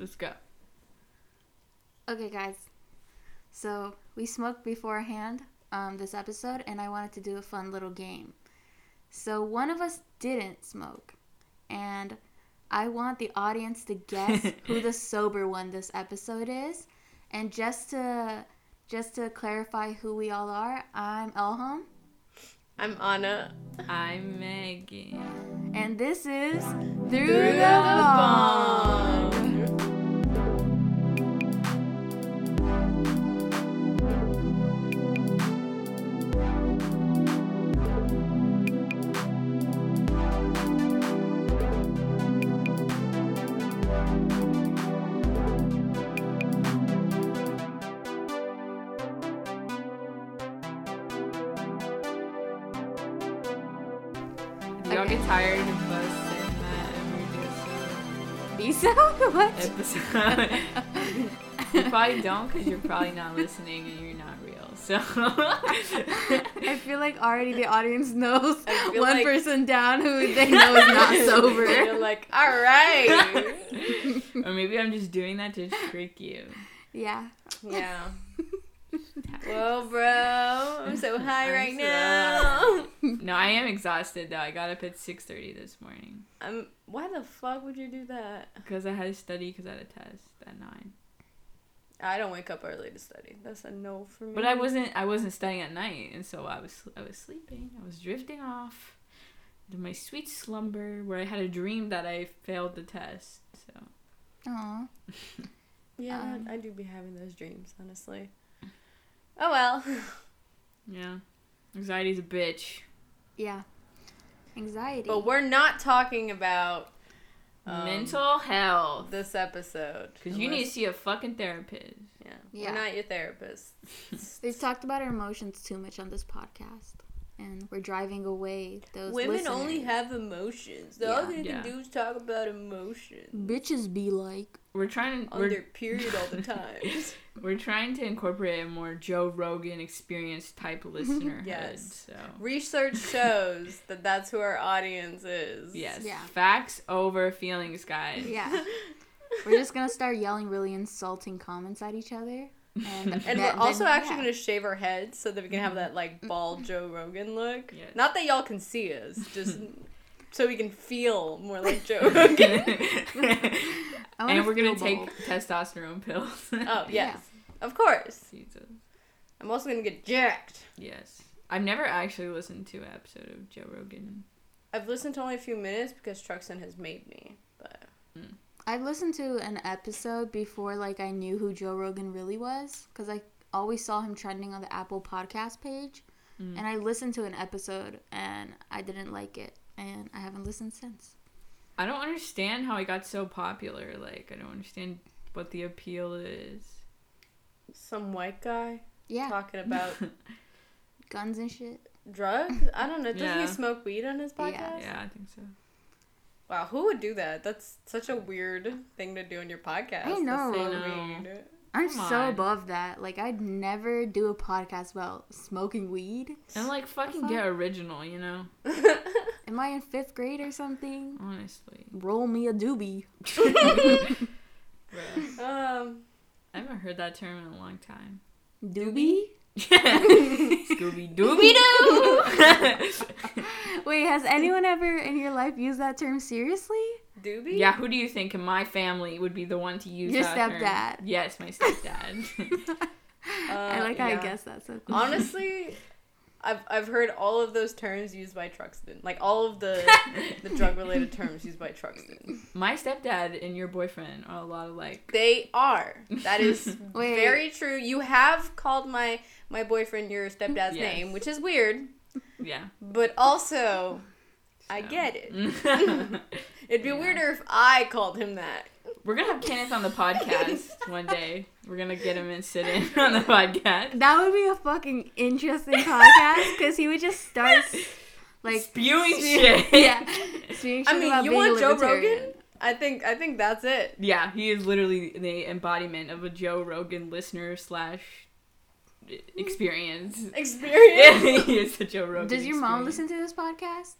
Let's go. Okay, guys. So we smoked beforehand um, this episode, and I wanted to do a fun little game. So one of us didn't smoke, and I want the audience to guess who the sober one this episode is. And just to just to clarify who we all are, I'm Elham, I'm Anna. I'm Megan. and this is Through, Through the, the Bong. episode? you probably don't because you're probably not listening and you're not real. So I feel like already the audience knows one like- person down who they know is not You're sober. like, all right. or maybe I'm just doing that to trick you. yeah. yeah. Well, bro, I'm so high I'm right so- now. No, I am exhausted though. I got up at 6:30 this morning I'm. Why the fuck would you do that? because I had to study because I had a test at nine. I don't wake up early to study. That's a no for me. But I wasn't I wasn't studying at night, and so I was I was sleeping. I was drifting off to my sweet slumber where I had a dream that I failed the test. So Aw. Yeah, Um, I do be having those dreams, honestly. Oh well. yeah, anxiety's a bitch. Yeah. Anxiety. But we're not talking about um, Mental health. this episode Because you need to see a fucking therapist. Yeah, Yeah. we're not your therapist. We've talked about our emotions too much on this podcast. And we're driving away those Women only have emotions. The Yeah. thing they Yeah. can do is talk about emotions Bitches be like. We're trying to on we're, their period all the time. we're trying to incorporate a more Joe Rogan experience type listener. Yes. So Research shows that that's who our audience is. yes, Yeah. facts over feelings, guys. Yeah. we're just gonna start yelling really insulting comments at each other. And, And that- we're also then- actually yeah. going to shave our heads so that we can have that like mm-hmm. bald Joe Rogan look. Yes. Not that y'all can see us, just so we can feel more like Joe Rogan. And we're gonna take testosterone pills. oh yes, of course. Jesus. I'm also going to get jacked. Yes. I've never actually listened to an episode of Joe Rogan. I've listened to only a few minutes because Truxton has made me. But mm. I listened to an episode before like I knew who Joe Rogan really was because I always saw him trending on the Apple Podcast page, Mm. and I listened to an episode and I didn't like it, and I haven't listened since. I don't understand how he got so popular. Like, I don't understand what the appeal is. some white guy Yeah, talking about guns and shit. drugs. I don't know. Does Yeah. he smoke weed on his Yeah. podcast? Yeah, I think so. Wow, who would do that? That's such a weird thing to do on your podcast. I know. I know. I'm Come so on. above that. Like I'd never do a podcast about smoking weed. And, like, fucking get original, you know? Am I in fifth grade or something? Honestly. Roll me a doobie. Um, I haven't heard that term in a long time. Doobie? Scooby Dooby Doo! Wait, has anyone ever in your life used that term seriously? doobie. yeah, who do you think in my family would be the one to use Your that term? stepdad. Yes, my stepdad. I like how I Uh, yeah. guess that so cool. Honestly, I've I've heard all of those terms used by Truxton. Like all of the the drug related terms used by Truxton. my stepdad and your boyfriend are a lot of like. They are. That is very true. You have called my my boyfriend your stepdad's Yes. name, which is weird, Yeah. but also I get it. It'd be Yeah. weirder if I called him that. We're gonna have Kenneth on the podcast one day. We're gonna get him and sit in on the podcast. That would be a fucking interesting podcast because he would just start like Spewing spew- shit. Yeah, spewing shit I shit mean, about you being want a Joe libertarian. Rogan? I think I think that's it. Yeah, he is literally the embodiment of a Joe Rogan listener slash experience. Experience. he is the Joe Rogan. Does your mom experience. listen to this podcast?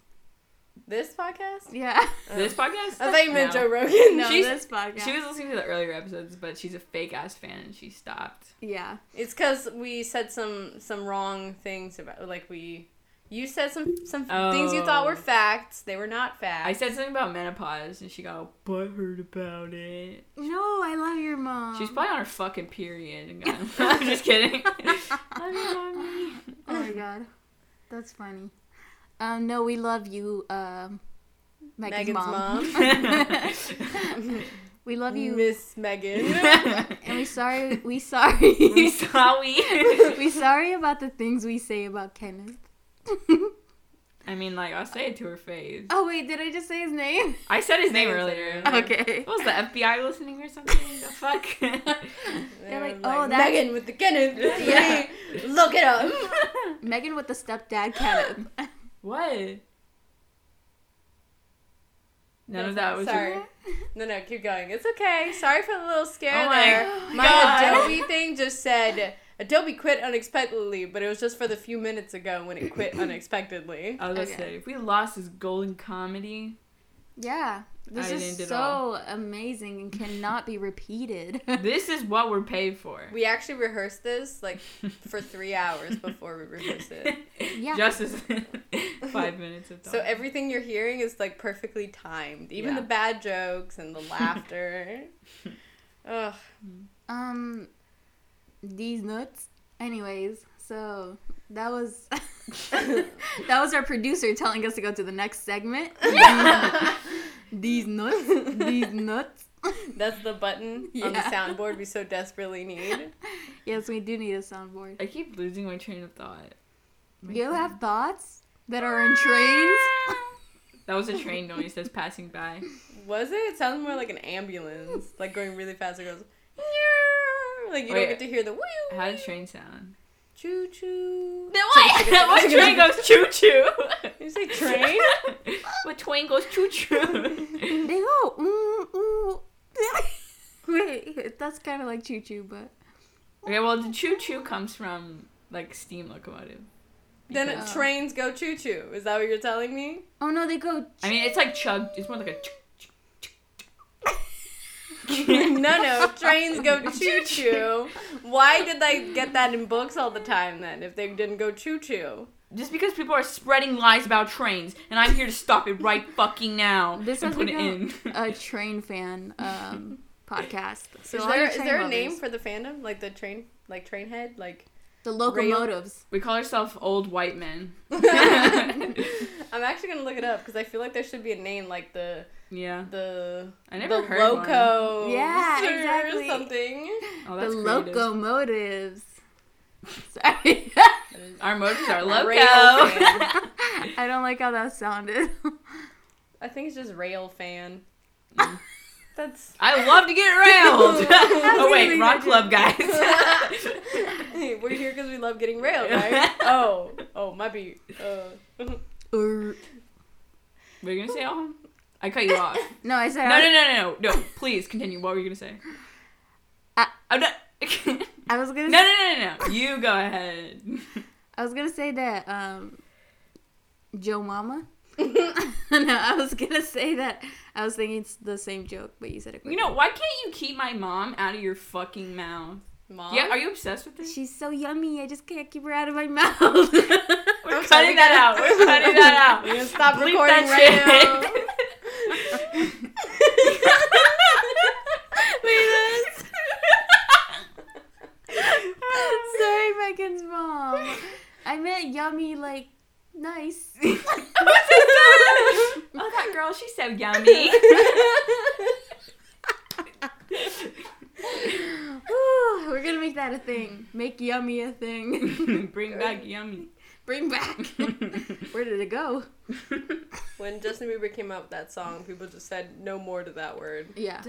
This podcast? Yeah. Oh. This podcast? I thought you meant No. Joe Rogan. no, She's- this podcast. She was listening to the earlier episodes, but she's a fake ass fan and she stopped. yeah. It's because we said some some wrong things about like we. You said some some things you thought Oh. were facts. They were not facts. I said something about menopause and she got all butthurt about it. No, I love your mom. She's probably on her fucking period. And got, I'm just kidding. love you, mommy. Oh my god, that's funny. Um, no, we love you, um, Megan's, Megan's mom. mom. we love you, Miss Megan. and we sorry. We sorry. we saw we. sorry about the things we say about Kenneth. I mean, like, I'll say it to her face. oh wait, did I just say his name? I said his name Say it, say earlier. it. Okay. What was the FBI listening or something? the fuck? They're like, "Oh, that's- Megan with the Kenneth. Yeah. Look it up. Megan with the stepdad Kenneth. What? None of that was. Sorry. No, no, keep going. It's okay. Sorry for the little scare Oh my there. My God. Adobe thing just said Adobe quit unexpectedly, but it was just for the few minutes ago when it quit unexpectedly. I was gonna Okay. say, if we lost this golden comedy, Yeah, this I is didn't so all. amazing and cannot be repeated. this is what we're paid for. We actually rehearsed this like for three hours before we rehearsed it. Yeah. Just as five minutes of time. So everything you're hearing is like perfectly timed, even Yeah. the bad jokes and the laughter. Ugh. Um, these nuts. Anyways, so that was that was our producer telling us to go to the next segment. These nuts. These nuts. That's the button on the soundboard we so desperately need. Yes, we do need a soundboard. I keep losing my train of thought. You have thoughts that are in trains? Ah! That was a train noise that's passing by. Was it? It sounds more like an ambulance, like going really fast. It goes, like you Wait. don't get to hear the woo. How did train sound? Choo choo. What? what train goes choo choo? You say train? what train goes choo choo? They go. ooh mm, mm. ooh. Wait, that's kind of like choo choo, but okay, well the choo choo comes from like steam locomotive. Then Because- trains go choo choo. Is that what you're telling me? oh no, they go. I mean, it's like chug. It's more like a. Chug, no, no. Trains go choo choo. Why did they get that in books all the time then? If they didn't go choo choo. Just because people are spreading lies about trains, and I'm here to stop it right fucking now This and has put it become in. a train fan um, podcast. So is all there your is train there a lovers- name for the fandom? Like the train, like train head, like. the locomotives? we call ourselves old white men. I'm actually gonna look it up because I feel like there should be a name like the Yeah, the I never the heard loco Yeah, or exactly. something. one. Oh, the creative. locomotives. Sorry, Our motors are loco. Rail. I don't like how that sounded. I think it's just rail fan. Mm. That's I love to get railed. oh wait, really wrong club, guys. Hey, we're here because we love getting railed, right? oh, oh, might be. Uh, Er, Were you gonna say all? I cut you off. no, I said No, I, no, no, no, no, no. Please continue. What were you gonna say? Uh, I'm not. I was gonna. no, no, no, no. no. You go ahead. I was gonna say that um, Joe Mama. no, I was gonna say that. I was thinking it's the same joke, but you said it. You know why can't you keep my mom out of your fucking mouth? Mom. Yeah, are you obsessed with this? She's so yummy. I just can't keep her out of my mouth. We're I'm cutting that out. We're cutting that out. We're gonna stop Bleep recording that right shit. Sorry, Megan's mom. I meant yummy, like nice. oh, that girl, she's so yummy. Ooh, we're gonna make that a thing. Make yummy a thing. Bring back yummy. Bring back. Where did it go? when Justin Bieber came out with that song, people just said no more to that word. Yeah.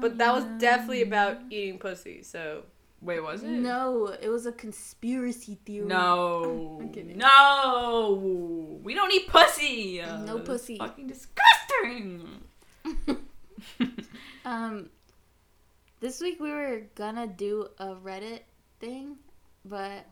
But that was definitely about eating pussy. So Wait, was it? No, it was a conspiracy theory. No. I'm kidding. No. We don't eat pussy. No that's pussy. Fucking disgusting. Um, this week we were gonna do a Reddit thing, but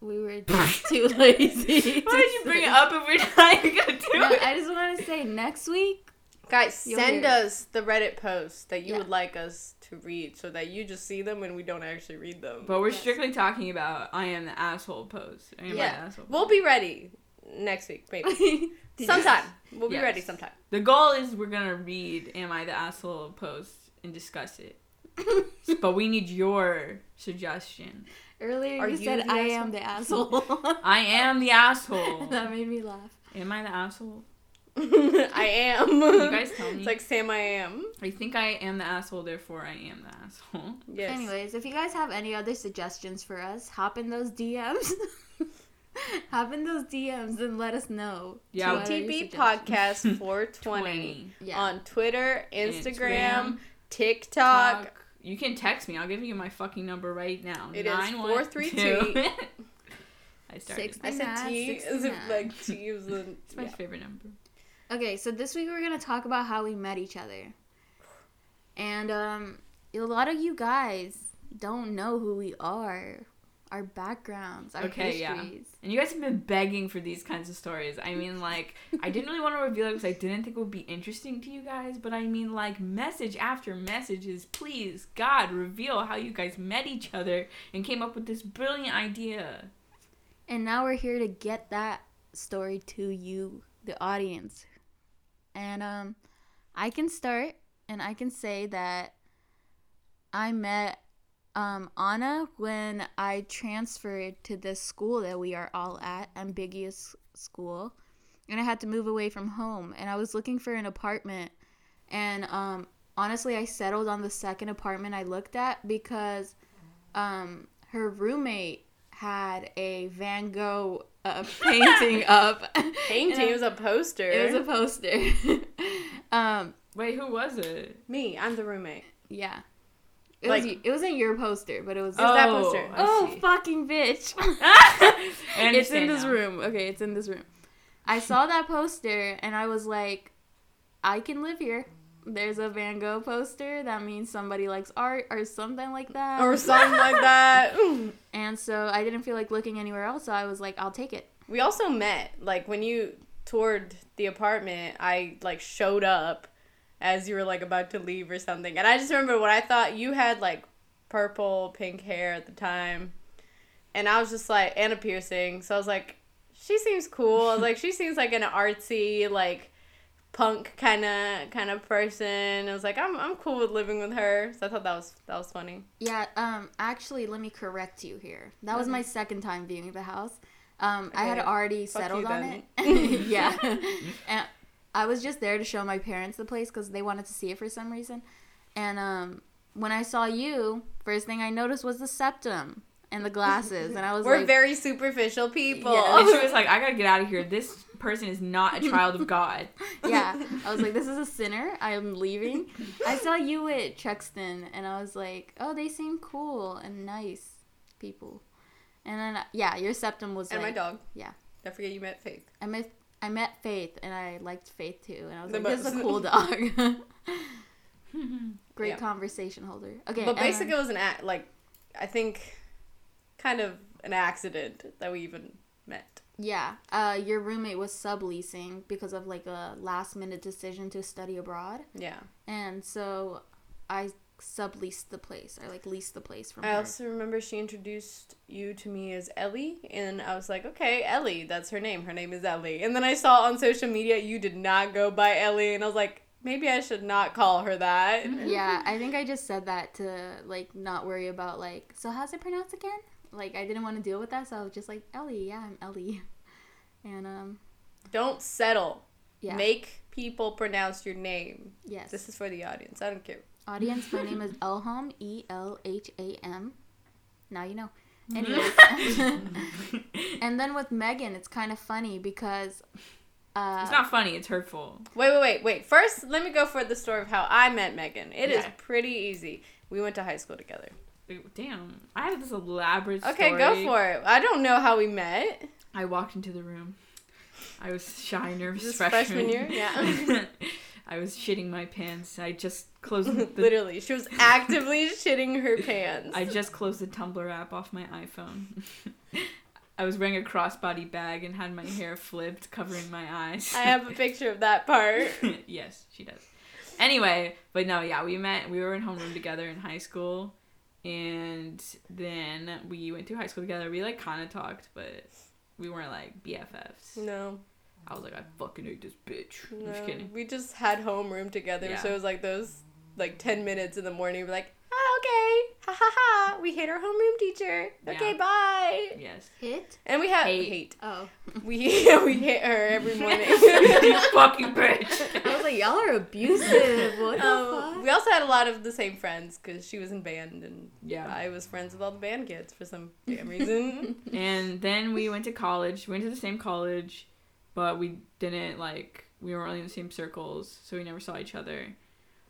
we were just too lazy. Why did you bring it up if we're not gonna do No, it? I just want to say next week. Guys, send hear it. us the Reddit posts that you Yeah. would like us to read so that you just see them and we don't actually read them. But we're Yes. strictly talking about I am the asshole post. I am Yeah. the asshole. We'll be ready next week, maybe. Sometime. We'll be Yes. ready sometime. The goal is we're gonna read "Am I the Asshole?" post and discuss it. but we need your suggestion. Earlier Are you you said I asshole? am the asshole. I am the asshole. that made me laugh. Am I the asshole? I am. You guys tell me. It's like Sam I am. I think I am the asshole, therefore I am the asshole. Yes. Anyways, if you guys have any other suggestions for us, hop in those DMs. hop in those DMs and let us know. Yeah, What TB? Podcast 420 Yeah. on Twitter, Instagram, Instagram, TikTok. Talk. You can text me. I'll give you my fucking number right now. It is 912 I started. Six- I said T. Is it like T was the. It's my yeah. favorite number. Okay, so this week we're gonna talk about how we met each other, and um, a lot of you guys don't know who we are, our backgrounds, our Okay, yeah. histories. And you guys have been begging for these kinds of stories. I mean, like, I didn't really want to reveal it because I didn't think it would be interesting to you guys. But I mean, like, message after messages, please, God, reveal how you guys met each other and came up with this brilliant idea. And now we're here to get that story to you, the audience. And um I can start and I can say that I met um Anna when I transferred to this school that we are all at, Ambiguous School. And I had to move away from home and I was looking for an apartment and um honestly I settled on the second apartment I looked at because um her roommate had a Van Gogh uh, painting up. Painting. It was a poster. It was a poster. um, Wait, who was it? Me. I'm the roommate. yeah. It Like- was it wasn't your poster, but it was. was that poster? Oh, I oh see. fucking bitch! I it's in this now. room. Okay, it's in this room. I saw that poster and I was like, I can live here. There's a Van Gogh poster. That means somebody likes art or something like that. Or something like that. and so I didn't feel like looking anywhere else. So I was like, I'll take it. We also met. Like, when you toured the apartment, I, like, showed up as you were, like, about to leave or something. And I just remember when I thought you had, like, purple, pink hair at the time. And I was just like, and a piercing. So I was like, she seems cool. I was like, she seems like an artsy, like, punk kind of kind of person. I was like, I'm I'm cool with living with her. So I thought that was that was funny. Yeah, um, actually, let me correct you here. That was my second time viewing the house. Um, I had already fuck settled on then. it. yeah, and I was just there to show my parents the place because they wanted to see it for some reason. And um, when I saw you, first thing I noticed was the septum and the glasses, and I was like, We're like, very superficial people. Yeah, And she was like, I gotta get out of here. This person is not a child of God. yeah, I was like, this is a sinner. I am leaving. I saw you at Truxton, and I was like, oh, they seem cool and nice people. And then, yeah, your septum was and like, my dog. yeah. Don't forget you met Faith. I met I met Faith and I liked Faith too, and I was The like, "This is a cool dog." Great Yeah. conversation holder. Okay, but basically, then- it was an act like, I think, kind of an accident that we even met. yeah, uh, your roommate was subleasing because of like a last minute decision to study abroad, Yeah. and so I subleased the place. I like leased the place from I her. also remember she introduced you to me as Ellie, and I was like, okay, Ellie, that's her name. Her name is Ellie. And then I saw on social media you did not go by Ellie, and I was like, maybe I should not call her that. yeah, I think I just said that to like not worry about like. So how's it pronounced again? Like I didn't want to deal with that, so I was just like Ellie. Yeah, I'm Ellie, and um Don't settle. yeah Make people pronounce your name. yes. This is for the audience. I don't care. Audience, my name is Elham, E L H A M. Now you know. Anyways. and then with Megan, it's kind of funny because. Uh, It's not funny, it's hurtful. Wait, wait, wait, wait. First, let me go for the story of how I met Megan. It is Yeah. pretty easy. We went to high school together. Damn. I had this elaborate story. Okay, story. go for it. I don't know how we met. I walked into the room. I was shy, nervous This freshman. freshman year? Yeah. I was shitting my pants. I just closed the Literally, she was actively shitting her pants. I just closed the Tumblr app off my iPhone. I was wearing a crossbody bag and had my hair flipped, covering my eyes. I have a picture of that part. yes, she does. Anyway, but no, yeah, we met. We were in homeroom together in high school, and then we went to high school together. We like kind of talked, but we weren't like BFFs. No, I was like, I fucking hate this bitch. I'm no. just kidding. We just had homeroom together, Yeah. so it was like those like ten minutes in the morning. We're like, oh, okay, ha ha ha. We hate our homeroom teacher. Okay, Yeah. bye. Yes. Hit? And we have Hate. hate. Oh. We we hit her every morning. you fucking bitch. I was like, y'all are abusive. What the Um, fuck? we also had a lot of the same friends because she was in band and Yeah. I was friends with all the band kids for some damn reason. And then we went to college. We went to the same college, but we didn't like. We weren't really in the same circles, so we never saw each other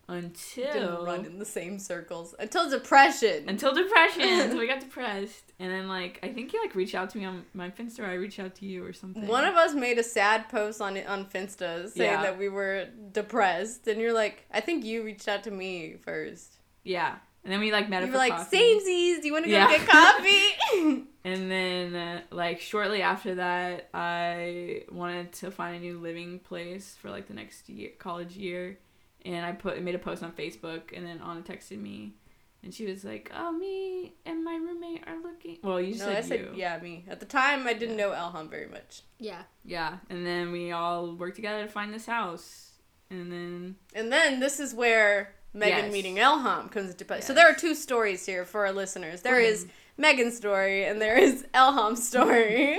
until Didn't run in the same circles until depression. until depression. until we got depressed, and then like I think you like reached out to me on my Finsta. I reached out to you or something. One of us made a sad post on it on Finsta saying Yeah. that we were depressed, and you're like, I think you reached out to me first. yeah, and then we like met You up were for like, coffee. samesies, do you want to go Yeah. get coffee? And then, uh, like, shortly after that, I wanted to find a new living place for, like, the next year, college year. And I put made a post on Facebook, and then Anna texted me. And she was like, oh, me and my roommate are looking. Well, you no, said I said you. yeah, me. At the time, I didn't Yeah. know Elham very much, Yeah. Yeah. And then we all worked together to find this house. And then, and then this is where Megan Yes. meeting Elham comes into play. So there are two stories here for our listeners. There is Megan's story, and there is Elham's story.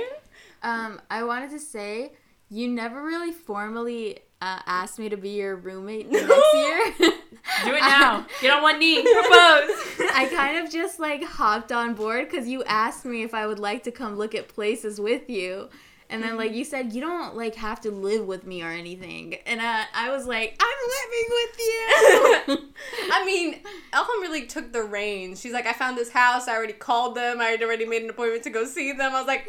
Um, I wanted to say you never really formally uh, asked me to be your roommate next year. do it now. Get on one knee. Propose. I kind of just like hopped on board because you asked me if I would like to come look at places with you. And then, like you said, you don't like have to live with me or anything. And uh, I was like, I'm living with you. I mean, Elham really took the reins. She's like, I found this house. I already called them. I had already made an appointment to go see them. I was like,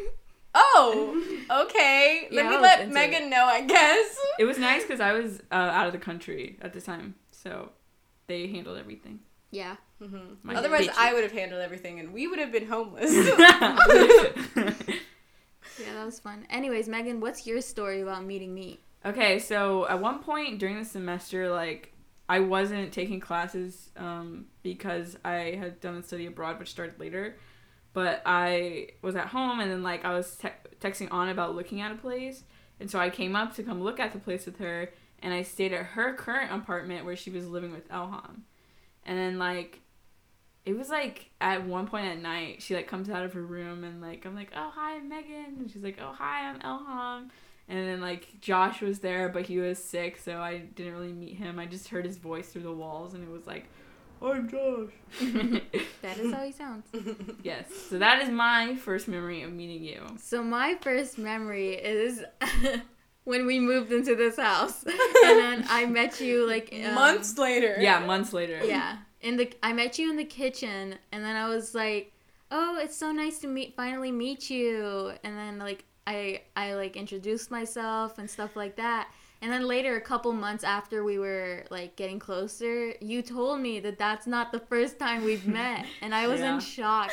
oh, okay. Let I me let into Megan know, I guess. it was nice because I was uh, out of the country at the time. So they handled everything. yeah. Mhm. Otherwise, bitches. I would have handled everything, and we would have been homeless. Yeah, that was fun. Anyways, Megan, what's your story about meeting me? Okay, so at one point during the semester, like I wasn't taking classes um, because I had done a study abroad, which started later. But I was at home, and then like I was te- texting on about looking at a place, and so I came up to come look at the place with her, and I stayed at her current apartment where she was living with Elham, and then like. It was like at one point at night, she like comes out of her room and like I'm like, oh hi, I'm Megan, and she's like, oh hi, I'm Elham, and then like Josh was there, but he was sick, so I didn't really meet him. I just heard his voice through the walls, and it was like, "I'm Josh." That is how he sounds. yes. So that is my first memory of meeting you. So my first memory is when we moved into this house, and then I met you like um, Months later. Yeah, months later. Yeah, in the I met you in the kitchen, and then I was like, "Oh, it's so nice to meet finally meet you." And then like I I like introduced myself and stuff like that. And then later, a couple months after we were like getting closer, you told me that that's not the first time we've met, and I was Yeah. in shock.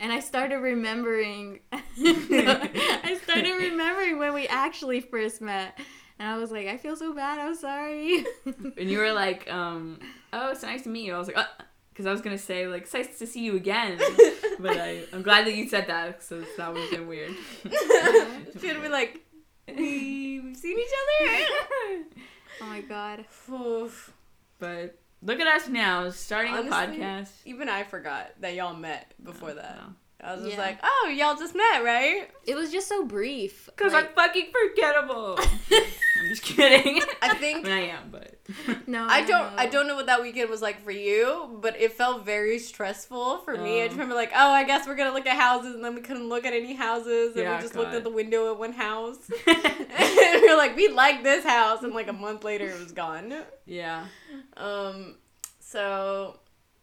And I started remembering. I started remembering when we actually first met, and I was like, I feel so bad. I'm sorry. And you were like, um, "Oh, it's nice to meet you." I was like, uh, because I was gonna say like, "It's nice to see you again," but I I'm glad that you said that, so that would have been weird. Should have been like, we, we've seen each other. oh my god. Oof. But look at us now, starting Honestly, a podcast. Even I forgot that y'all met before that. I was just like, oh, y'all just met, right? It was just so brief. Cause like, I'm fucking forgettable. I'm just kidding. I I think mean, I am, but no, I don't. I don't know what that weekend was like for you, but it felt very stressful for me. I just Oh. remember like, oh, I guess we're gonna look at houses, and then we couldn't look at any houses, and Yeah, we just looked at the window at one house, and we were like, we like this house, and like a month later, it was gone. yeah, Um, so,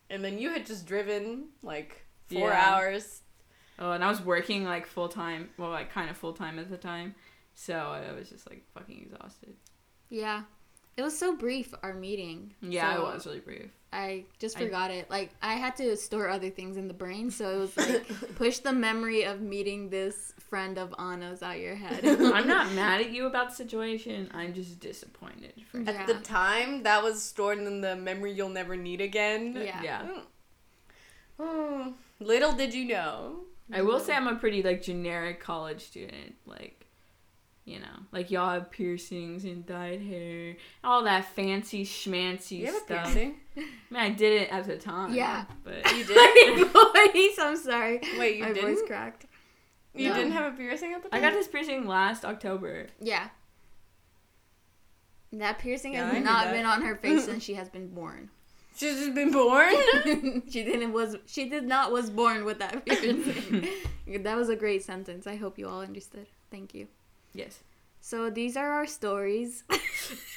and then you had just driven like four Yeah. hours. Oh, and I was working like full time. Well, like kind of full time at the time, so I was just like fucking exhausted. Yeah. It was so brief our meeting. Yeah, so it was really brief. I just I- forgot it. Like I had to store other things in the brain, so it was like push the memory of meeting this friend of Anna's out your head. I'm not mad at you about the situation. I'm just disappointed. For Yeah. At the time, that was stored in the memory you'll never need again. Yeah. Yeah. Hmm. Little did you know. I will say I'm a pretty like generic college student. Like, you know, like y'all have piercings and dyed hair, all that fancy schmancy You have a stuff. piercing? I mean, I did it at the time. Yeah. but You did? My voice, I'm sorry. Wait, you My voice didn't? cracked. You No. didn't have a piercing at the time. I got this piercing last October. Yeah. That piercing Yeah, has knew not been on her face since she has been born. She's just been born? she didn't was she did not was born with that piercing. that was a great sentence. I hope you all understood. Thank you. Yes. So these are our stories. that,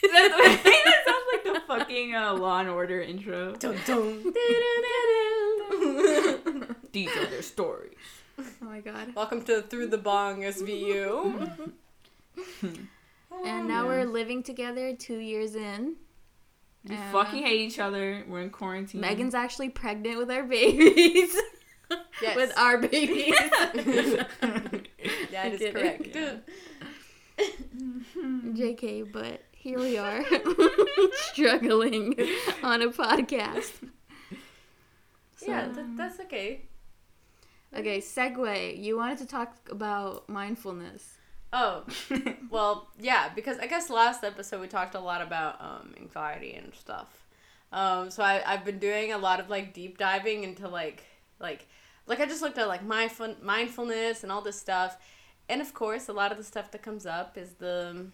that sounds like the fucking uh, Law and Order intro. dun, dun. These are their stories. oh my god. Welcome to Through the Bong SVU. And now we're living together 2 years in. We And, fucking hate each other. We're in quarantine. Megan's actually pregnant with our babies. Yes. with our babies. That is Kidding. correct. Yeah. JK, but here we are struggling on a podcast. Yeah, th- that's okay. Okay, segue. You wanted to talk about mindfulness. Oh, well, yeah, because I guess last episode we talked a lot about um, anxiety and stuff. Um, so I, I've been doing a lot of like deep diving into like like like I just looked at like mindful mindfulness and all this stuff, and of course a lot of the stuff that comes up is the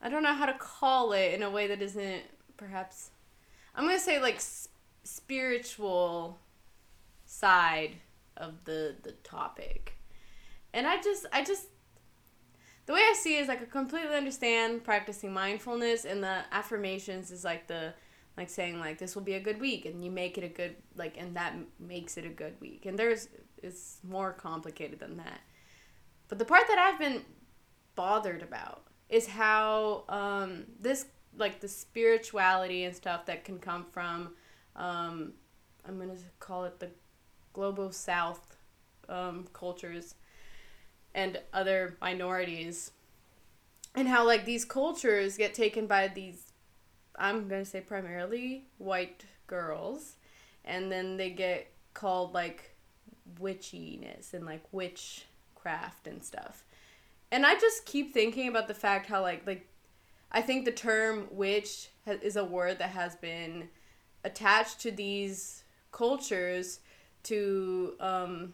I don't know how to call it in a way that isn't perhaps I'm gonna say like s- spiritual side of the the topic, and I just I just the way I see it is like I completely understand practicing mindfulness and the affirmations is like the like saying like this will be a good week and you make it a good like and that makes it a good week. And there's it's more complicated than that. But the part that I've been bothered about is how um, this like the spirituality and stuff that can come from um, I'm gonna call it the global south um, cultures and other minorities and how like these cultures get taken by these i'm going to say primarily white girls and then they get called like witchiness and like witchcraft and stuff. And i just keep thinking about the fact how like like i think the term witch ha- is a word that has been attached to these cultures to um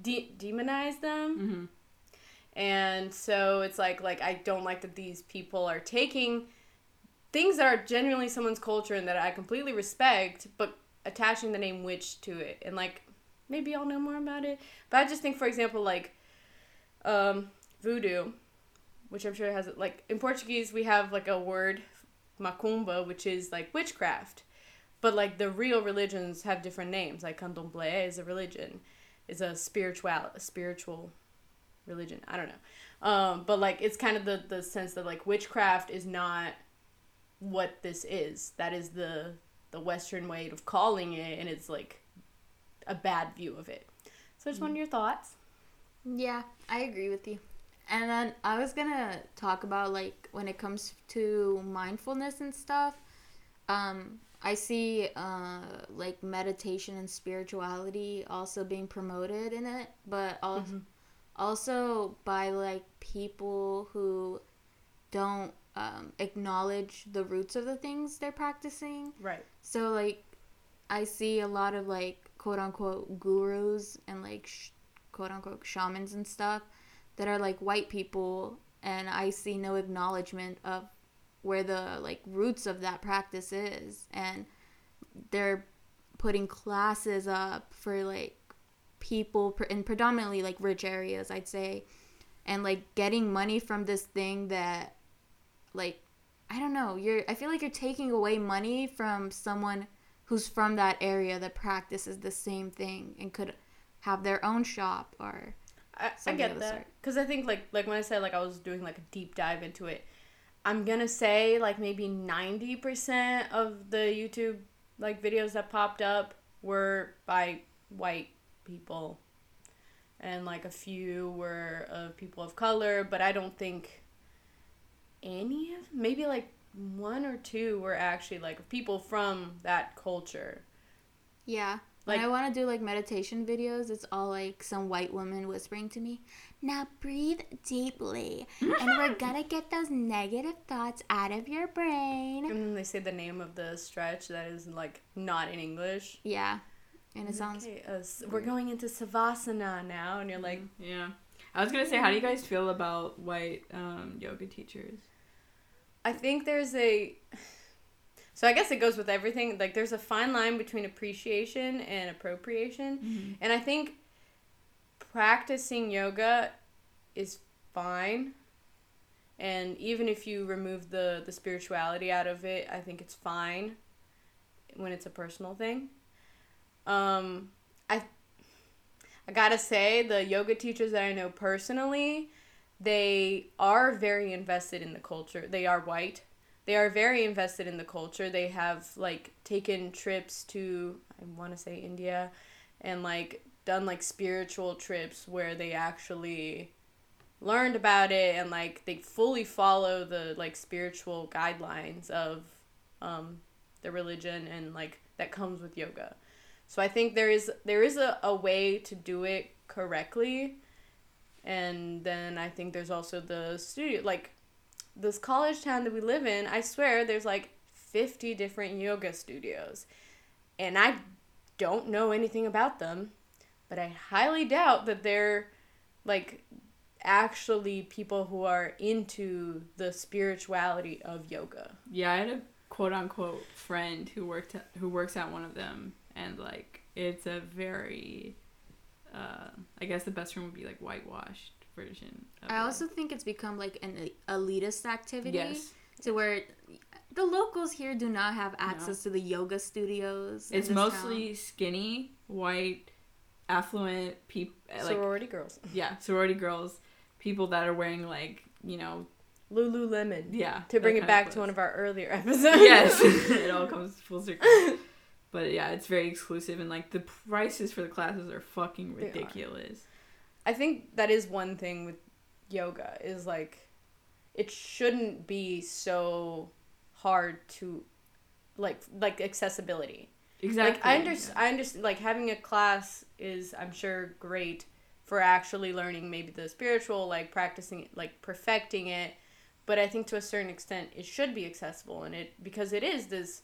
de- demonize them hmm and so it's like like I don't like that these people are taking things that are genuinely someone's culture and that I completely respect, but attaching the name witch to it. And like maybe I'll know more about it. But I just think for example like um voodoo, which I'm sure has like in Portuguese we have like a word macumba, which is like witchcraft. But like the real religions have different names. Like candomblé is a religion, is a spiritual a spiritual religion. I don't know. Um, but like it's kind of the the sense that like witchcraft is not what this is. That is the the Western way of calling it, and it's like a bad view of it. So I just wanted your thoughts. Yeah, I agree with you. And then I was gonna talk about like when it comes to mindfulness and stuff. Um, I see uh, like meditation and spirituality also being promoted in it, but also also by like people who don't um, acknowledge the roots of the things they're practicing. Right. So like, I see a lot of like quote unquote gurus and like sh- quote unquote shamans and stuff that are like white people, and I see no acknowledgement of where the like roots of that practice is, and they're putting classes up for like people in predominantly like rich areas, I'd say, and like getting money from this thing that like I don't know. You're. I feel like you're taking away money from someone who's from that area that practices the same thing and could have their own shop or. I, I get that because I think like like when I said like I was doing like a deep dive into it, I'm gonna say like maybe 90% of the YouTube like videos that popped up were by white people. And like a few were of people of color, but I don't think any of maybe like one or two were actually like people from that culture. Yeah. Like- when I want to do like meditation videos, it's all like some white woman whispering to me, now breathe deeply, and we're gonna get those negative thoughts out of your brain. And then they say the name of the stretch that is like not in English. Yeah. And it sounds. Okay, uh, we're going into savasana now, and you're like, Yeah. I was gonna say, how do you guys feel about white um, yoga teachers? I think there's a. So I guess it goes with everything. Like there's a fine line between appreciation and appropriation, and I think practicing yoga is fine. And even if you remove the the spirituality out of it, I think it's fine when it's a personal thing. Um, I I gotta say the yoga teachers that I know personally, they are very invested in the culture. They are white. They are very invested in the culture. They have like taken trips to I want to say India and like done like spiritual trips where they actually learned about it and like they fully follow the like spiritual guidelines of um the religion and like that comes with yoga. So I think there is there is a, a way to do it correctly. And then I think there's also the studio like this college town that we live in, I swear there's like 50 different yoga studios. And I don't know anything about them, but I highly doubt that they're like actually people who are into the spirituality of yoga. Yeah, I had a quote unquote friend who worked at, who works at one of them, and like it's a very, uh, I guess the best term would be like whitewashed version. Of I it. also think it's become like an elitist activity yes, to where the locals here do not have access to the yoga studios. it's this mostly skinny white, affluent people. Eh, like Sorority girls. yeah, sorority girls, people that are wearing like you know Lululemon. yeah. To bring it back to one of our earlier episodes. yes, it all comes full circle. But yeah, it's very exclusive, and like the prices for the classes are fucking They are. ridiculous. I think that is one thing with yoga is like it shouldn't be so hard to like like accessibility. Exactly. Like I understand I understand like having a class is I'm sure great for actually learning maybe the spiritual like practicing it, like perfecting it, but I think to a certain extent it should be accessible and it because it is this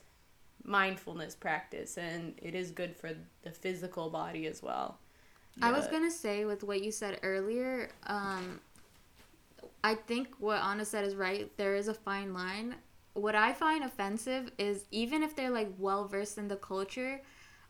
mindfulness practice and it is good for the physical body as well. I was gonna say with what you said earlier, um, I think what Anna said is right. There is a fine line. What I find offensive is even if they're like well versed in the culture,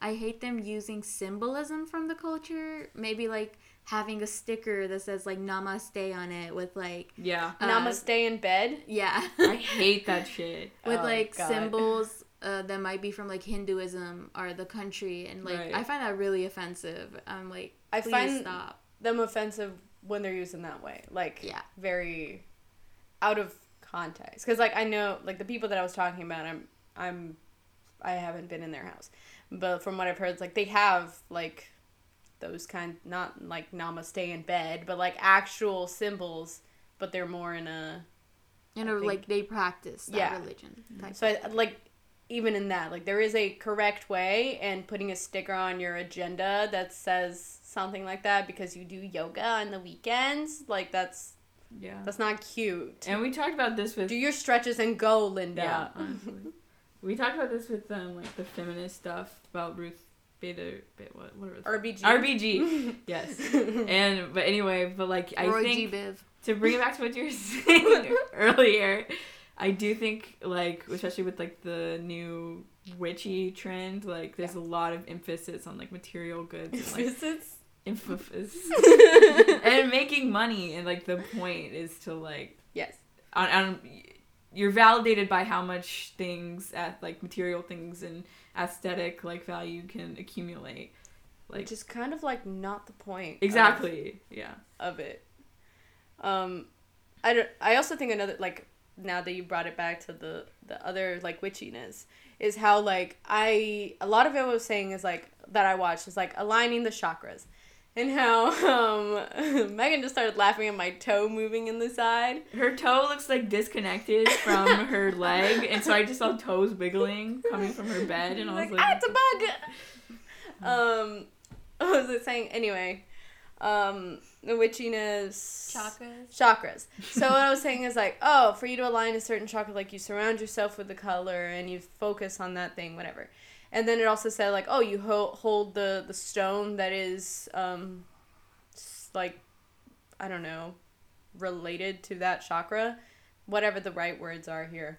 I hate them using symbolism from the culture. Maybe like having a sticker that says like namaste on it with like Yeah. uh, Namaste in bed. yeah. I hate that shit. with Oh, like God. symbols uh, that might be from like Hinduism or the country, and like Right. I find that really offensive. I'm like, I find stop. them offensive when they're used in that way. Like Yeah. very out of context. Cuz like I know like the people that I was talking about I'm I'm I haven't been in their house. But from what I've heard it's like they have like those kind not like namaste in bed, but like actual symbols, but they're more in a You I know, think- like they practice that Yeah. religion. So I, like even in that, like there is a correct way, and putting a sticker on your agenda that says something like that because you do yoga on the weekends, like that's Yeah. that's not cute. And we talked about this with Do your stretches and go, Linda. yeah, honestly. we talked about this with um like the feminist stuff about Ruth Bader, Ba- what what are RBG. RBG. yes. And but anyway, but like I Roy think G. Biv. to bring it back to what you were saying earlier, I do think like especially with like the new witchy trend, like there's a lot of emphasis on like material goods and like emphasis and making money and like the point is to like yes. on, on you're validated by how much things at like material things and aesthetic like value can accumulate like just kind of like not the point. of- exactly yeah Of, it. Um, I don't. I also think another like now that you brought it back to the the other like witchiness is how like I a lot of it was saying is like that I watched is like aligning the chakras. And how um, Megan just started laughing at my toe moving in the side. Her toe looks like disconnected from her leg, and so I just saw toes wiggling coming from her bed, and I was like, like, ah, it's a bug. um, what was it saying? Anyway, um, witchiness. Chakras. Chakras. So what I was saying is like, oh, for you to align a certain chakra, like you surround yourself with the color and you focus on that thing, whatever. And then it also said like, oh, you ho- hold the the stone that is um, like, I don't know, related to that chakra, whatever the right words are here.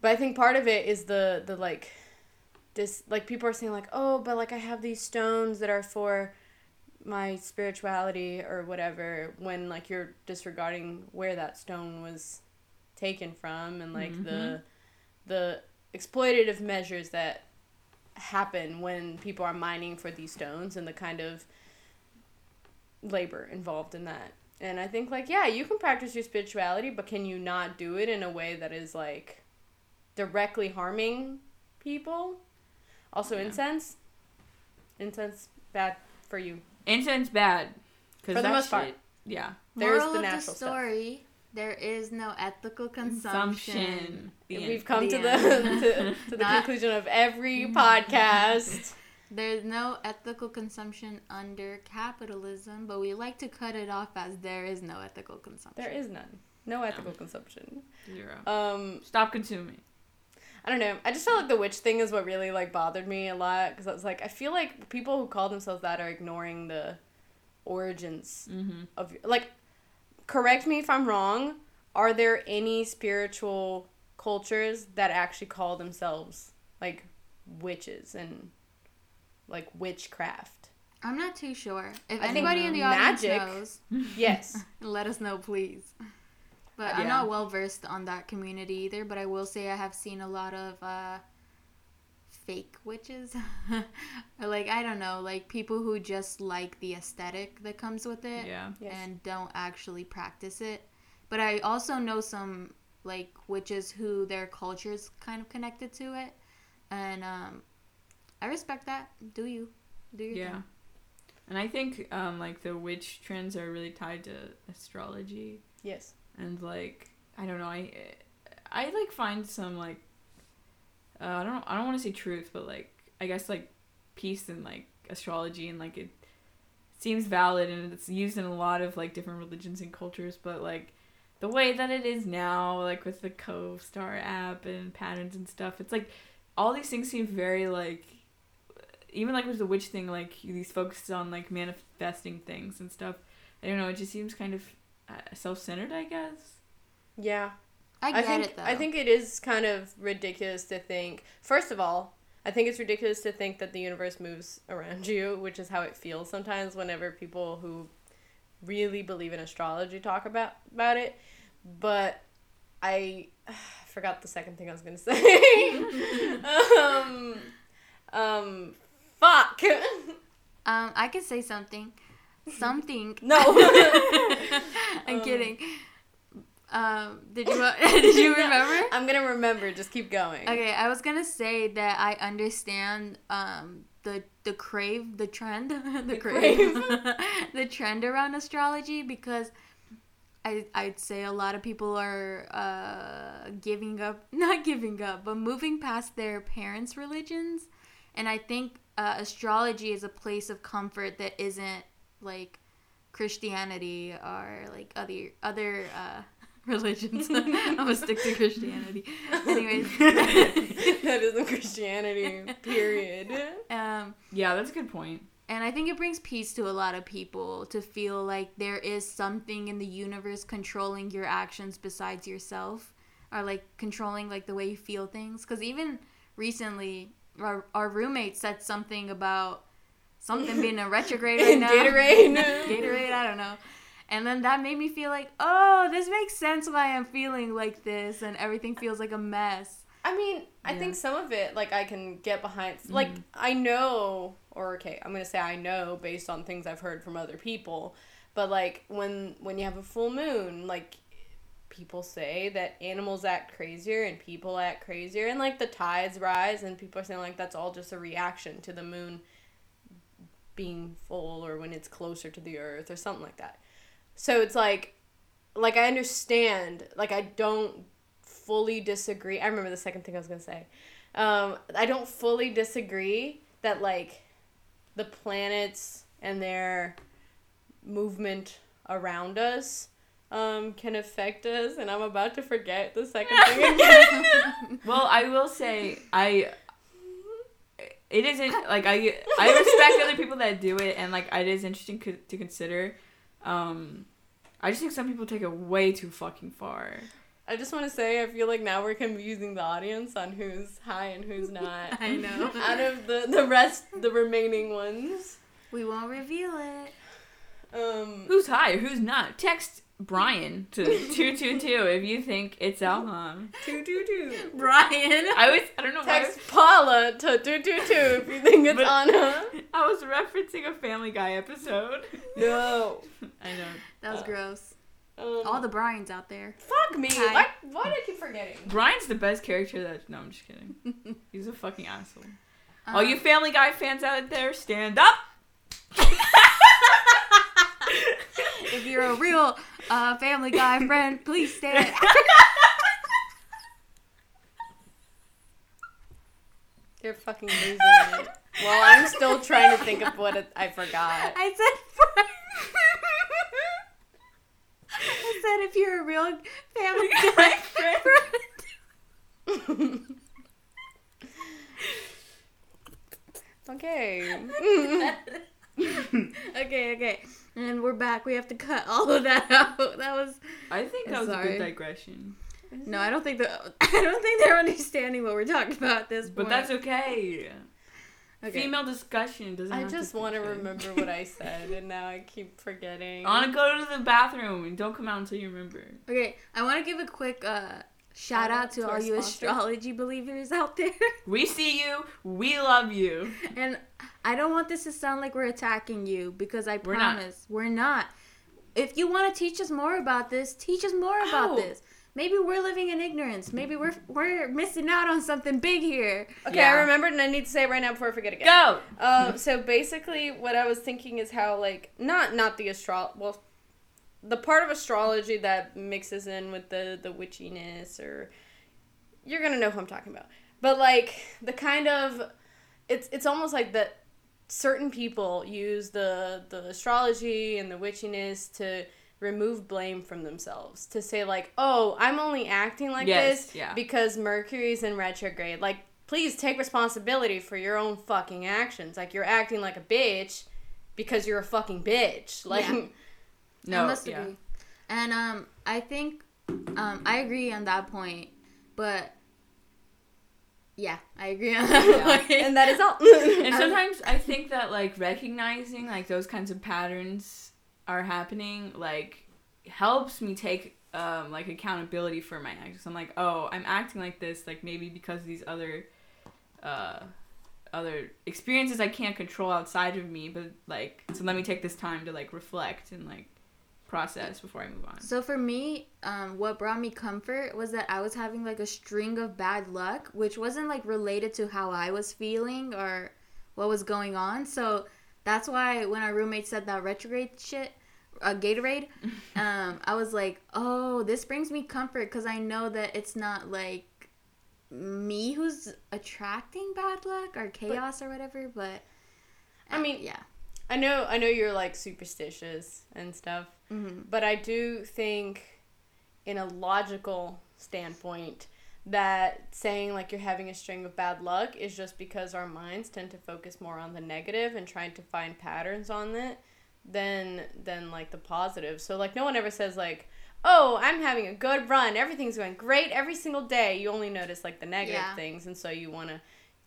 But I think part of it is the the like, this like people are saying like, oh, but like I have these stones that are for my spirituality or whatever when like you're disregarding where that stone was taken from and like the mm-hmm. the exploitative measures that happen when people are mining for these stones and the kind of labor involved in that. And I think like yeah, you can practice your spirituality, but can you not do it in a way that is like directly harming people? Also Yeah. incense. Incense bad for you. Incense bad. 'Cause For the that most part. Yeah. There's Moral the of natural the stuff. story: There is no ethical consumption. Consumption. We've end. come The to the to, to the conclusion of every podcast. There's no ethical consumption under capitalism, but we like to cut it off as there is no ethical consumption. There is none. No ethical consumption. Zero. Um, Stop consuming. I don't know. I just felt like the witch thing is what really like bothered me a lot because I was like, I feel like people who call themselves that are ignoring the origins Mm-hmm. of like. Correct me if I'm wrong. Are there any spiritual cultures that actually call themselves like witches and like witchcraft? I'm not too sure. If I anybody in the audience knows, Yes. let us know, please. But Yeah. I'm not well versed on that community either. But I will say I have seen a lot of uh, fake witches, like I don't know, like people who just like the aesthetic that comes with it Yeah. Yes. and don't actually practice it. But I also know some like witches who their culture is kind of connected to it, and um, I respect that. Do you? Do your Yeah. thing. And I think um, like the witch trends are really tied to astrology yes. And like I don't know I I like find some like uh, I don't I don't want to say truth but like I guess like peace in like astrology and like it seems valid and it's used in a lot of like different religions and cultures but like the way that it is now like with the co-star app and patterns and stuff it's like all these things seem very like even like with the witch thing like these focuses on like manifesting things and stuff i don't know it just seems kind of self-centered i guess Yeah. I get think it though. I think it is kind of ridiculous to think. First of all, I think it's ridiculous to think that the universe moves around you, which is how it feels sometimes whenever people who really believe in astrology talk about about it. But I forgot the second thing I was gonna say. um, um, fuck. Um, I can say something. Something. no. I'm Um, kidding. Um, did you did you remember? I'm gonna remember. Just keep going. Okay, I was gonna say that I understand um the the crave the trend the, The crave, crave. the trend around astrology because I I'd say a lot of people are uh giving up not giving up but moving past their parents' religions, and I think uh, astrology is a place of comfort that isn't like Christianity or like other other uh, religions. I'm gonna stick to Christianity. Anyways. that isn't Christianity. Period. Um, yeah that's a good point. point and I think it brings peace to a lot of people to feel like there is something in the universe controlling your actions besides yourself, or like controlling like the way you feel things. Because even recently, our, our roommate said something about something being a retrograde right now. Gatorade. Gatorade, I don't know. And then that made me feel like, oh, this makes sense why I'm feeling like this, and everything feels like a mess. I mean, I Yeah. think some of it, like, I can get behind. Like, Mm-hmm. I know, or okay, I'm gonna say I know based on things I've heard from other people, but like when when you have a full moon, like people say that animals act crazier and people act crazier and like the tides rise and people are saying like that's all just a reaction to the moon being full or when it's closer to the earth or something like that. So it's like like I understand, like I don't fully disagree. I remember the second thing I was going to say. Um I don't fully disagree that like the planets and their movement around us um, can affect us, and I'm about to forget the second thing again. well, I will say I. It isn't like I I respect other people that do it, and like it is interesting co- to consider. Um, I just think some people take it way too fucking far. I just want to say I feel like now we're confusing the audience on who's high and who's not. I know. Out of the the rest, the remaining ones. We won't reveal it. Um, Who's high or who's not? Text Brian to two two two if you think it's Elham. two two two. Brian. I was I don't know why I was, Text Paula to two two two if you think it's But- Anna. I was referencing a Family Guy episode. No. I know. That was Uh, gross. Um, All the Brians out there. fuck me. Hi. Why, why do I keep forgetting? Brian's the best character that no, I'm just kidding. He's a fucking asshole. Um, All you Family Guy fans out there, stand up. if you're a real uh, Family Guy friend, please stand. You're fucking losing it. Well, I'm still trying to think of what it, I forgot. I said. friend. I said if you're a real Family Guy friend. okay. okay, okay. And we're back. We have to cut all of that out. That was I think that was a good digression. no. I don't think the I don't think they're understanding what we're talking about at this point. But that's okay. okay. Female discussion doesn't. I have just want to remember what I said, and now I keep forgetting. I want to go to the bathroom and don't come out until you remember. Okay, I want to give a quick uh, shout out to to all you sponsor. astrology believers out there. We see you. We love you. and I don't want this to sound like we're attacking you because I We're not. promise we're not. If you want to teach us more about this, teach us more about Ow. this. Maybe we're living in ignorance. Maybe we're we're missing out on something big here. Okay, Yeah. I remembered, and I need to say it right now before I forget again. Go. Um, so basically, what I was thinking is how like not not the astro well, the part of astrology that mixes in with the the witchiness or you're gonna know who I'm talking about. But like the kind of it's it's almost like that certain people use the the astrology and the witchiness to remove blame from themselves to say like oh i'm only acting like Yes, this yeah. because mercury's in retrograde like please take responsibility for your own fucking actions like you're acting like a bitch because you're a fucking bitch like Yeah. No. I must yeah. agree. And um, I think um, I agree on that point, but yeah, I agree on that Yeah. point. and that is all And sometimes I think that like recognizing like those kinds of patterns are happening like helps me take um like accountability for my actions. I'm like, oh, I'm acting like this like maybe because of these other uh other experiences I can't control outside of me, but like so let me take this time to like reflect and like process before I move on. So for me, um, what brought me comfort was that I was having like a string of bad luck, which wasn't like related to how I was feeling or what was going on. So that's why when our roommate said that retrograde shit, uh, Gatorade, um, I was like, oh, this brings me comfort because I know that it's not like me who's attracting bad luck or chaos or whatever. But I mean, yeah. i know i know you're like superstitious and stuff hmm But I do think, in a logical standpoint, that saying like you're having a string of bad luck is just because our minds tend to focus more on the negative and trying to find patterns on it than than like the positive. So like no one ever says like, "Oh, I'm having a good run. Everything's going great every single day." You only notice like the negative Yeah. things, and so you want to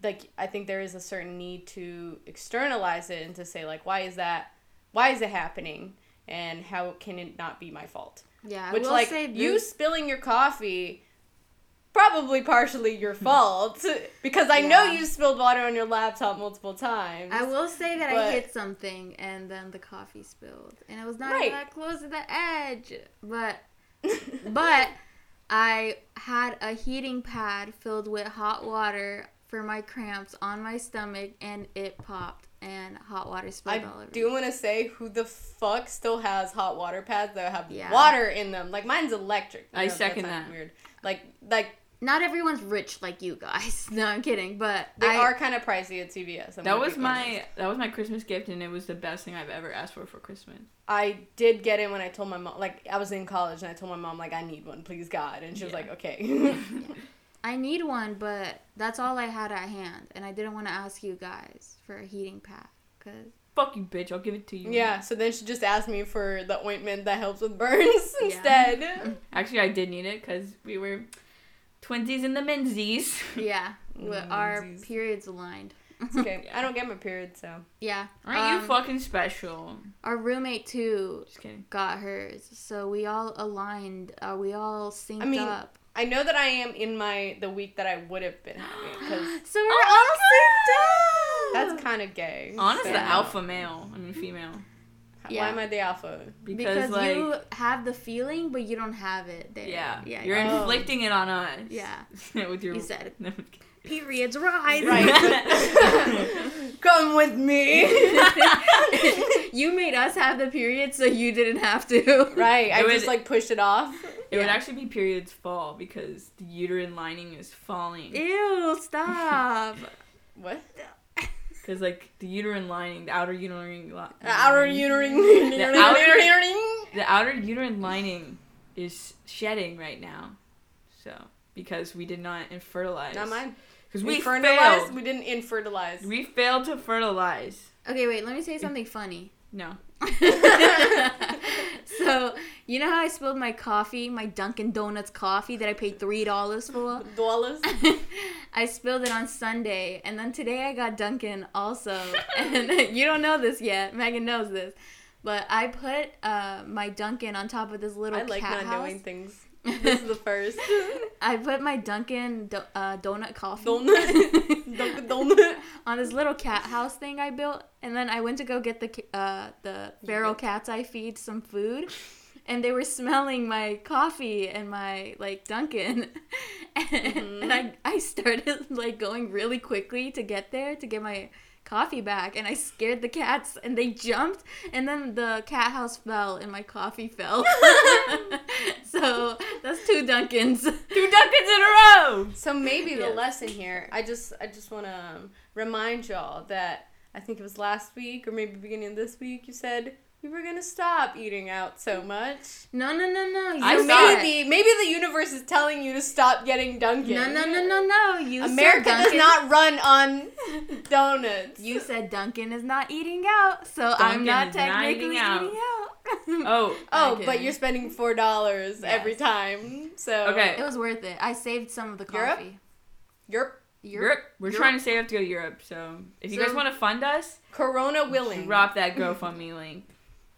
like I think there is a certain need to externalize it and to say like, "Why is that? Why is it happening?" And how can it not be my fault? Yeah. Which like say you spilling your coffee probably partially your fault because I know you spilled water on your laptop multiple times. I will say that I hit something and then the coffee spilled, and it was not Right. that close to the edge. But But I had a heating pad filled with hot water for my cramps on my stomach, and it popped, and hot water spilled I all over. do want to say who the fuck still has hot water pads that have Yeah. water in them. Like mine's electric. I that second that. Weird. Like like Not everyone's rich like you guys. No, I'm kidding. But they I, are kind of pricey at CVS. I'm That was my honest. that was my Christmas gift, and it was the best thing I've ever asked for for Christmas. I did get it when I told my mom. Like I was in college and I told my mom like I need one, please God, and she was Yeah. like okay. I need one, but that's all I had at hand, and I didn't want to ask you guys for a heating pad because Fuck you, bitch! I'll give it to you. yeah. So then she just asked me for the ointment that helps with burns instead. Actually, I did need it because we were twinsies in the menzies. yeah, with our Jeez. periods aligned. It's okay. I don't get my period, so Yeah, Aren't um, you fucking special? Our roommate too Just kidding. got hers, so we all aligned. Uh, we all synced I mean, up. I know that I am in my the week that I would have been having because So we're Oh all synced up. that's kind of gay. Honest, so- the alpha male. I mean, female. Yeah. Why am I the alpha? Because, because like, you have the feeling, but you don't have it there. yeah, yeah. you're Oh. inflicting it on us. Yeah. with your. You said No, periods rise. Right. Come with me. you made us have the period, so you didn't have to. right. I It just like pushed it off. It would actually be periods fall because the uterine lining is falling. Ew! Stop. What? Because like the uterine lining, the outer uterine, li- The outer uterine. The outer- uterine. the outer uterine lining is shedding right now. So because we did not infertilize. Not mine. Because We we fertilized. failed. We didn't infertilize. We failed to fertilize. Okay, wait. Let me say something funny. No. so you know how I spilled my coffee, my Dunkin' Donuts coffee that I paid three dollars for. Dollars. I spilled it on Sunday, and then today I got Dunkin' also. And you don't know this yet. Megan knows this, but I put uh, my Dunkin' on top of this little I like cat not house. knowing things. This is the first. I put my Dunkin' do- uh, donut coffee Donut. Dunkin' Donut. on this little cat house thing I built, and then I went to go get the ca- uh, the feral cats I feed some food, and they were smelling my coffee and my like Dunkin', and, and I I started like going really quickly to get there to get my coffee back and I scared the cats and they jumped and then the cat house fell and my coffee fell. so that's two Dunkins. Two Dunkins in a row. So maybe the Yes. lesson here, I just I just want to um, remind y'all that I think it was last week or maybe beginning of this week you said we were gonna stop eating out so much. No, no, no, no. You I saw maybe the maybe the universe is telling you to stop getting Dunkin'. No, no, no, no, no. You America said does not run on donuts. You said Dunkin' is not eating out, so I'm not is not technically eating out. eating out. Oh. oh, Okay. but you're spending four dollars Yes. every time. So Okay. It was worth it. I saved some of the Europe? coffee. Europe, Europe. We're Europe. trying to save up to go to Europe, so if you guys want to fund us, Corona willing. drop that GoFundMe link.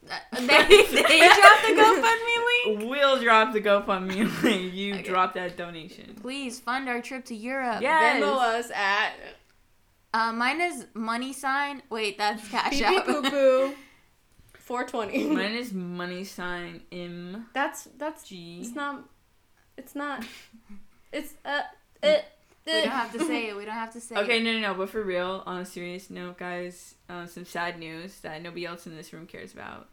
Uh, they, they dropped the GoFundMe link. We'll drop the GoFundMe link. You Okay. drop that donation. Please fund our trip to Europe. Yeah. Venmo Yes. us at Uh, mine is money sign. Wait, that's cash pee pee out. poo poo. Four twenty. Mine is money sign M That's that's G. it's not it's not it's uh it. we don't have to say it. We don't have to say Okay, it. no, no, no. But for real, on a serious note, guys, um, some sad news that nobody else in this room cares about.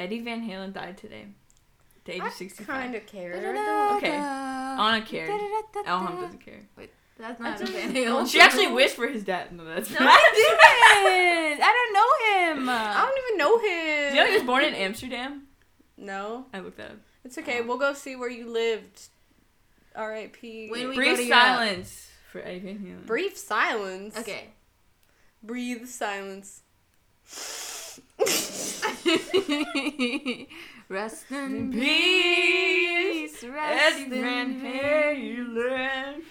Eddie Van Halen died today, at the age I of sixty-five. kind of care. Okay. Anna cared. Elham doesn't care. Wait, that's not just- Van Halen. She actually wished for his death. No, that's No, I didn't. I don't know him. I don't even know him. Do you know he was born in Amsterdam? No, I looked that up. it's okay. We'll go see where you lived. R.I.P. When we Brief go to Europe. silence for Eddie Van Halen. Brief silence. Okay. Breathe silence. Rest In in peace, peace. Rest Eddie in Van peace. Halen.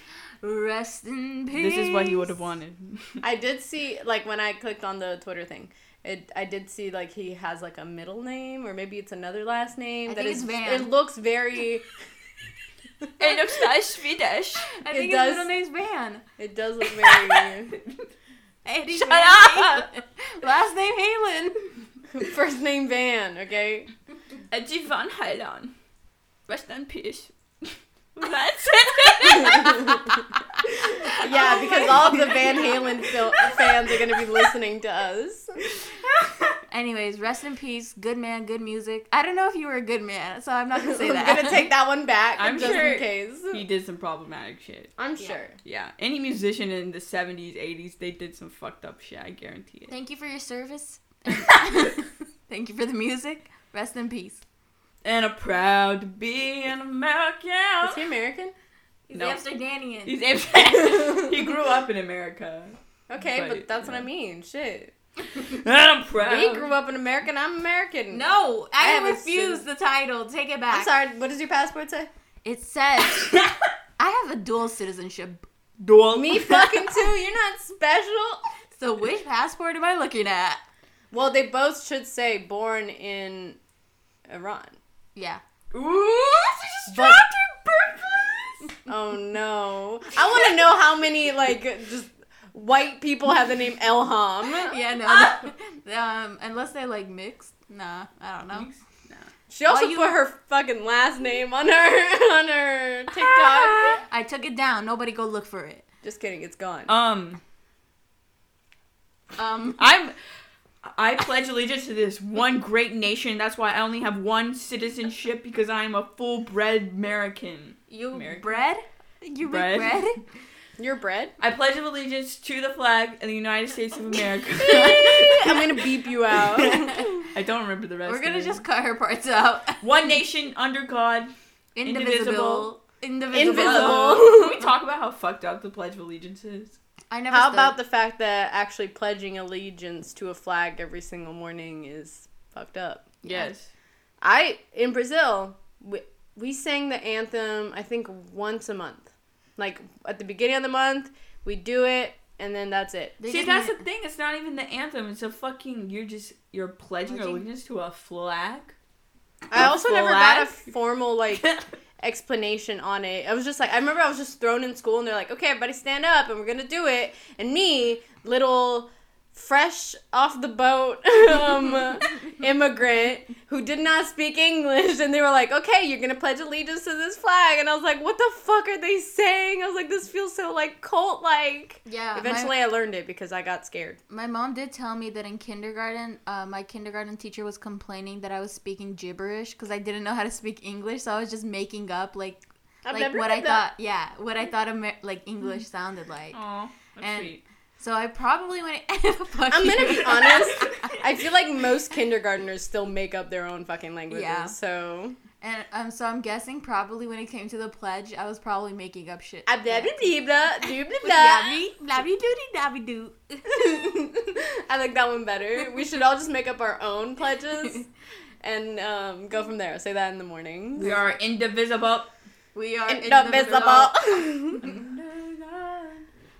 Rest in peace. This is what he would have wanted. I did see like when I clicked on the Twitter thing. It, I did see like he has like a middle name or maybe it's another last name I that think is it's Van. it looks very It looks like Swedish. I It think does- his middle name's Van. it does look very Eddie Shut Van up! Halen. Last name Halen. first name Van, okay? Eddie Van Halen. Rest in peace. That's it. yeah, oh because all of the Van Halen fil- fans are gonna be listening to us. Anyways, rest in peace. Good man, good music. I don't know if you were a good man, so I'm not gonna say that. I'm gonna take that one back. I'm just sure in case. he did some problematic shit. I'm Yeah. sure. Yeah, any musician in the 70s, 80s, they did some fucked up shit. I guarantee it. Thank you for your service. Thank you for the music. Rest in peace. And I'm proud to be an American. Is he American? He's No. Amsterdamian. He's he grew up in America. Okay, but, But, that's what. I mean. Shit. And I'm proud. We grew up in America. and I'm American. no, I I, refuse the title. Take it back. I'm sorry. What does your passport say? It says I have a dual citizenship. Dual. Me fucking too. You're not special. So which passport am I looking at? Well, they both should say born in Iran. Yeah. Ooh, she just But- dropped her birthplace. Oh no. I want to know how many like just white people have the name Elham. Yeah, no. um, unless they're like mixed. Nah, I don't know. She also Why you- put her fucking last name on her on her TikTok. I took it down. Nobody go look for it. Just kidding, it's gone. Um, Um, I'm. I pledge allegiance to this one great nation. That's why I only have one citizenship because I am a full-bred American. you American. bread? You Bread. make bread? Your bread? I pledge allegiance to the flag of the United States of America. I'm gonna beep you out. I don't remember the rest. We're gonna of it. just cut her parts out. one nation under God. Indivisible. Indivisible. Invisible. Can we talk about how fucked up the Pledge of Allegiance is? I never. How stood. about the fact that actually pledging allegiance to a flag every single morning is fucked up? Yes. I in Brazil, we, we sang the anthem I think once a month. Like at the beginning of the month, we do it and then that's it. They See, that's even- the thing. It's not even the anthem. It's a fucking. You're just. You're pledging Pledging? allegiance to a flag. I A also never got a formal like explanation on it. I was just like, I remember I was just thrown in school and they're like, okay, everybody stand up and we're gonna do it. And me, little fresh off the boat um, immigrant who did not speak English, and they were like, okay, you're gonna pledge allegiance to this flag. And I was like, what the fuck are they saying? I was like, this feels so like cult like. Yeah. my- Eventually, I learned it because I got scared. My mom did tell me that in kindergarten, uh, my kindergarten teacher was complaining that I was speaking gibberish because I didn't know how to speak English, so I was just making up like I've like never what I that. thought. Yeah, what I thought Amer- like English sounded like. Oh, that's And- sweet. So I probably when it, Fuck I'm gonna you. be honest. I feel like most kindergartners still make up their own fucking languages. Yeah. So and um, so I'm guessing probably when it came to the pledge, I was probably making up shit. Ah, blah blah blah blah blah blah Blabby, blabby doody doo. I like that one better. We should all just make up our own pledges and um, go from there. Say that in the morning. We are indivisible. We are Indivisible.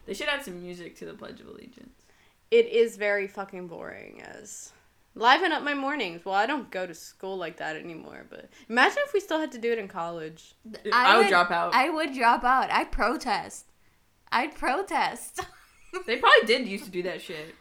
They should add some music to the Pledge of Allegiance. it is very fucking boring as liven up my mornings. Well, I don't go to school like that anymore, but imagine if we still had to do it in college. I, would, drop out. I would drop out. I'd protest. I'd protest. they probably did used to do that shit.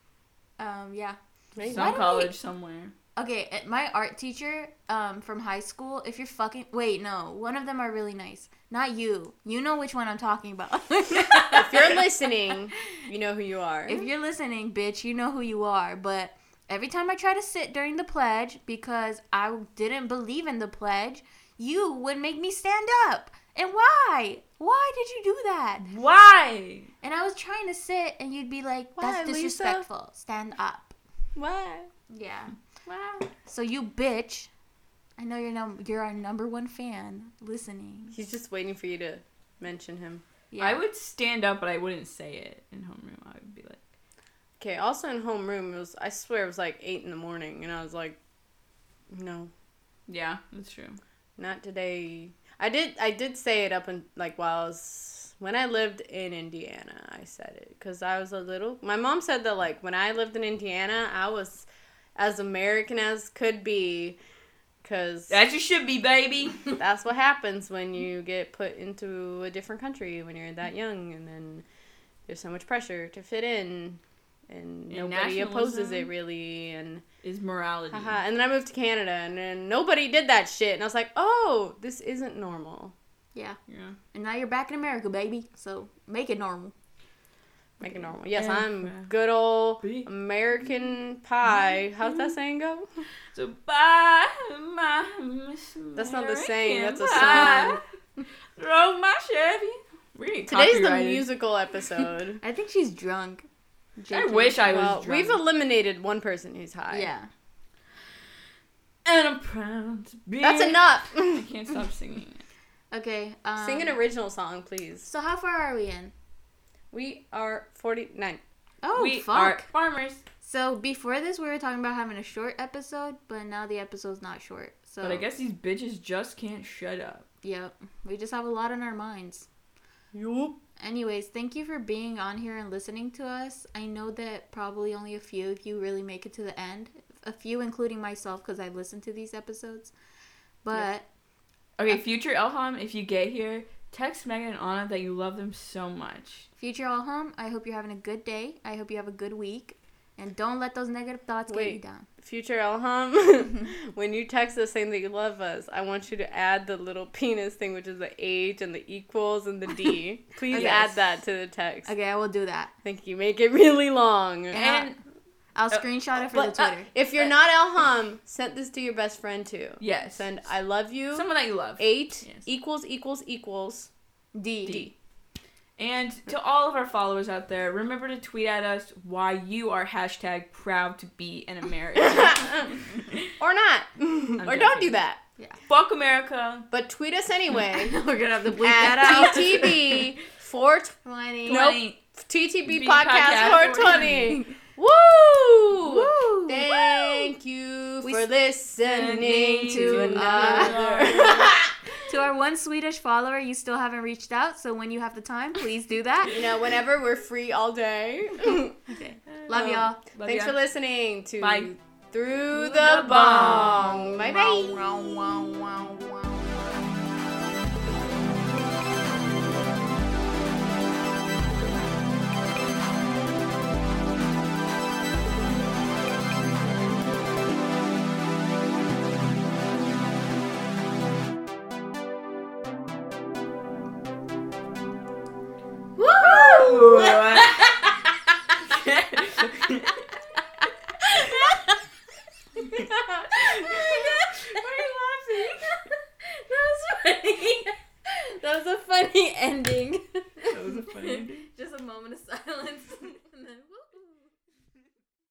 um, yeah. Maybe. Some college we- somewhere. Okay, my art teacher um, from high school, if you're fucking. Wait, no. One of them are really nice. Not you. You know which one I'm talking about. If you're listening, you know who you are. If you're listening, bitch, you know who you are. But every time I try to sit during the pledge because I didn't believe in the pledge, you would make me stand up. And why? Why did you do that? Why? And I was trying to sit, and you'd be like, Why, "That's Lisa? disrespectful. Stand up." Why? Yeah. Why? So you bitch. I know you're num- you're our number one fan listening. He's just waiting for you to mention him. Yeah. I would stand up, but I wouldn't say it in homeroom. I would be like, Okay, also in homeroom, it was I swear it was like eight in the morning, and I was like, no, yeah, that's true. not today. I did I did say it up and like while I was when I lived in Indiana, I said it because I was a little. My mom said that like when I lived in Indiana, I was as American as could be, because As you should be, baby. that's what happens when you get put into a different country when you're that young, and then there's so much pressure to fit in and, And nobody opposes it really and Is morality. haha. and then I moved to Canada and then nobody did that shit and I was like, "Oh, this isn't normal." Yeah. Yeah. And now you're back in America, baby. So make it normal. Make it normal. Yes, I'm good old American pie. How's that saying go? So bye, my That's not the saying, that's a Pie. Throw my Chevy. Today's the musical episode. I think she's drunk. I wish I was well, drunk. we've eliminated one person who's high. Yeah. and I'm proud to be. That's enough. I can't stop singing it. Okay. Um, Sing an original song, please. So how far are we in? We are 49. Oh we fuck. are farmers, So before this, we were talking about having a short episode, but now the episode's not short. So but I guess these bitches just can't shut up. Yep. We just have a lot on our minds. Yup. Anyways, thank you for being on here and listening to us. I know that probably only a few of you really make it to the end. A few, including myself, because I've listened to these episodes. But Okay, future Elham, if you get here, text Megan and Anna that you love them so much. future Elham, I hope you're having a good day. I hope you have a good week. And don't let those negative thoughts get you down. Future Elham, when you text us saying that you love us, I want you to add the little penis thing, which is the H and the equals and the D. Please Okay. add that to the text. Okay, I will do that. Thank you. Make it really long. And I'll Uh, screenshot it for But, the uh, Twitter. if you're not Elham, send this to your best friend too. yes, Send I love you. someone that you love. Eight Yes. equals equals equals D. D. And to all of our followers out there, remember to tweet at us why you are hashtag proud to be an American. or not. or don't do that. Fuck America. But tweet us anyway We're gonna have to bleep that at out. TTB four Twenty. Nope. TTB podcast podcast 420. Woo! Woo! Thank you We for listening to to another. To our one Swedish follower, you still haven't reached out, so when you have the time, please do that. you know, whenever we're free all day. Okay. Love Um, y'all. Love Thanks ya. for listening to Bye. Through Through the the Bong. Bye bye.